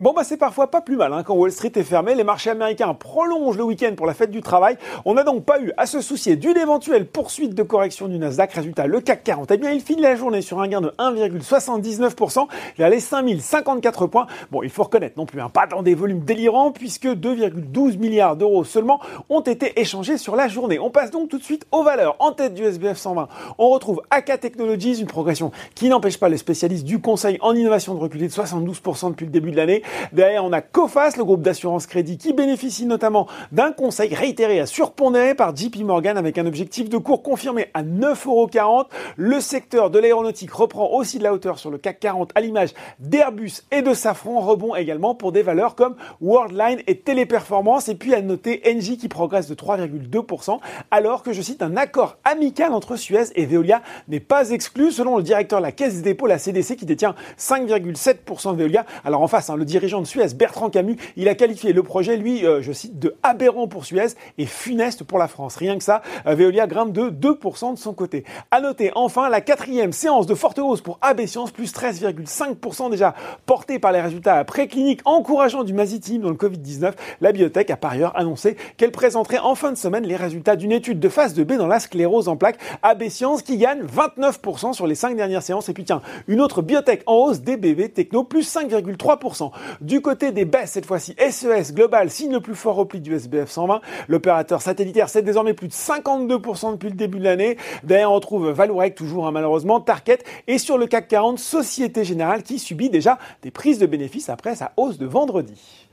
Bon bah c'est parfois pas plus mal hein. quand Wall Street est fermé, les marchés américains prolongent le week-end pour la fête du travail. On n'a donc pas eu à se soucier d'une éventuelle poursuite de correction du Nasdaq. Résultat, le CAC 40, eh bien il finit la journée sur un gain de 1,79%, il a les 5054 points. Bon, il faut reconnaître non plus un pas dans des volumes délirants puisque 2,12 milliards d'euros seulement ont été échangés sur la journée. On passe donc tout de suite aux valeurs. En tête du SBF 120, on retrouve AK Technologies, une progression qui n'empêche pas les spécialistes du conseil en innovation de reculer de 72% depuis le début de l'année. Derrière, on a Cofas, le groupe d'assurance crédit, qui bénéficie notamment d'un conseil réitéré à surpondéré par JP Morgan avec un objectif de cours confirmé à 9,40€. Le secteur de l'aéronautique reprend aussi de la hauteur sur le CAC 40 à l'image d'Airbus et de Safran, rebond également pour des valeurs comme Worldline et Téléperformance. Et puis à noter Engie qui progresse de 3,2% alors que je cite un accord amical entre Suez et Veolia n'est pas exclu selon le directeur de la Caisse des dépôts, la CDC qui détient 5,7% de Veolia. Alors en face, hein, le dirigeant de Suez, Bertrand Camus, il a qualifié le projet, lui, euh, je cite, de aberrant pour Suez et funeste pour la France. Rien que ça, euh, Veolia grimpe de 2% de son côté. À noter enfin la quatrième séance de forte hausse pour AB Science, plus 13,5% déjà portée par les résultats précliniques encourageants du Mazitim dans le Covid-19. La biotech a par ailleurs annoncé qu'elle présenterait en fin de semaine les résultats d'une étude de phase 2B dans la sclérose en plaques. AB Science qui gagne 29% sur les 5 dernières séances. Et puis tiens, une autre biotech en hausse, DBV Techno, plus 5,3%. Du côté des baisses, cette fois-ci, SES Global signe le plus fort repli du SBF 120. L'opérateur satellitaire cède désormais plus de 52% depuis le début de l'année. Derrière, on trouve Valourec, toujours hein, malheureusement, Tarket et sur le CAC 40, Société Générale qui subit déjà des prises de bénéfices après sa hausse de vendredi.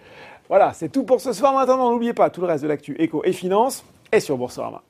Voilà, c'est tout pour ce soir. maintenant n'oubliez pas, tout le reste de l'actu éco et finance est sur Boursorama.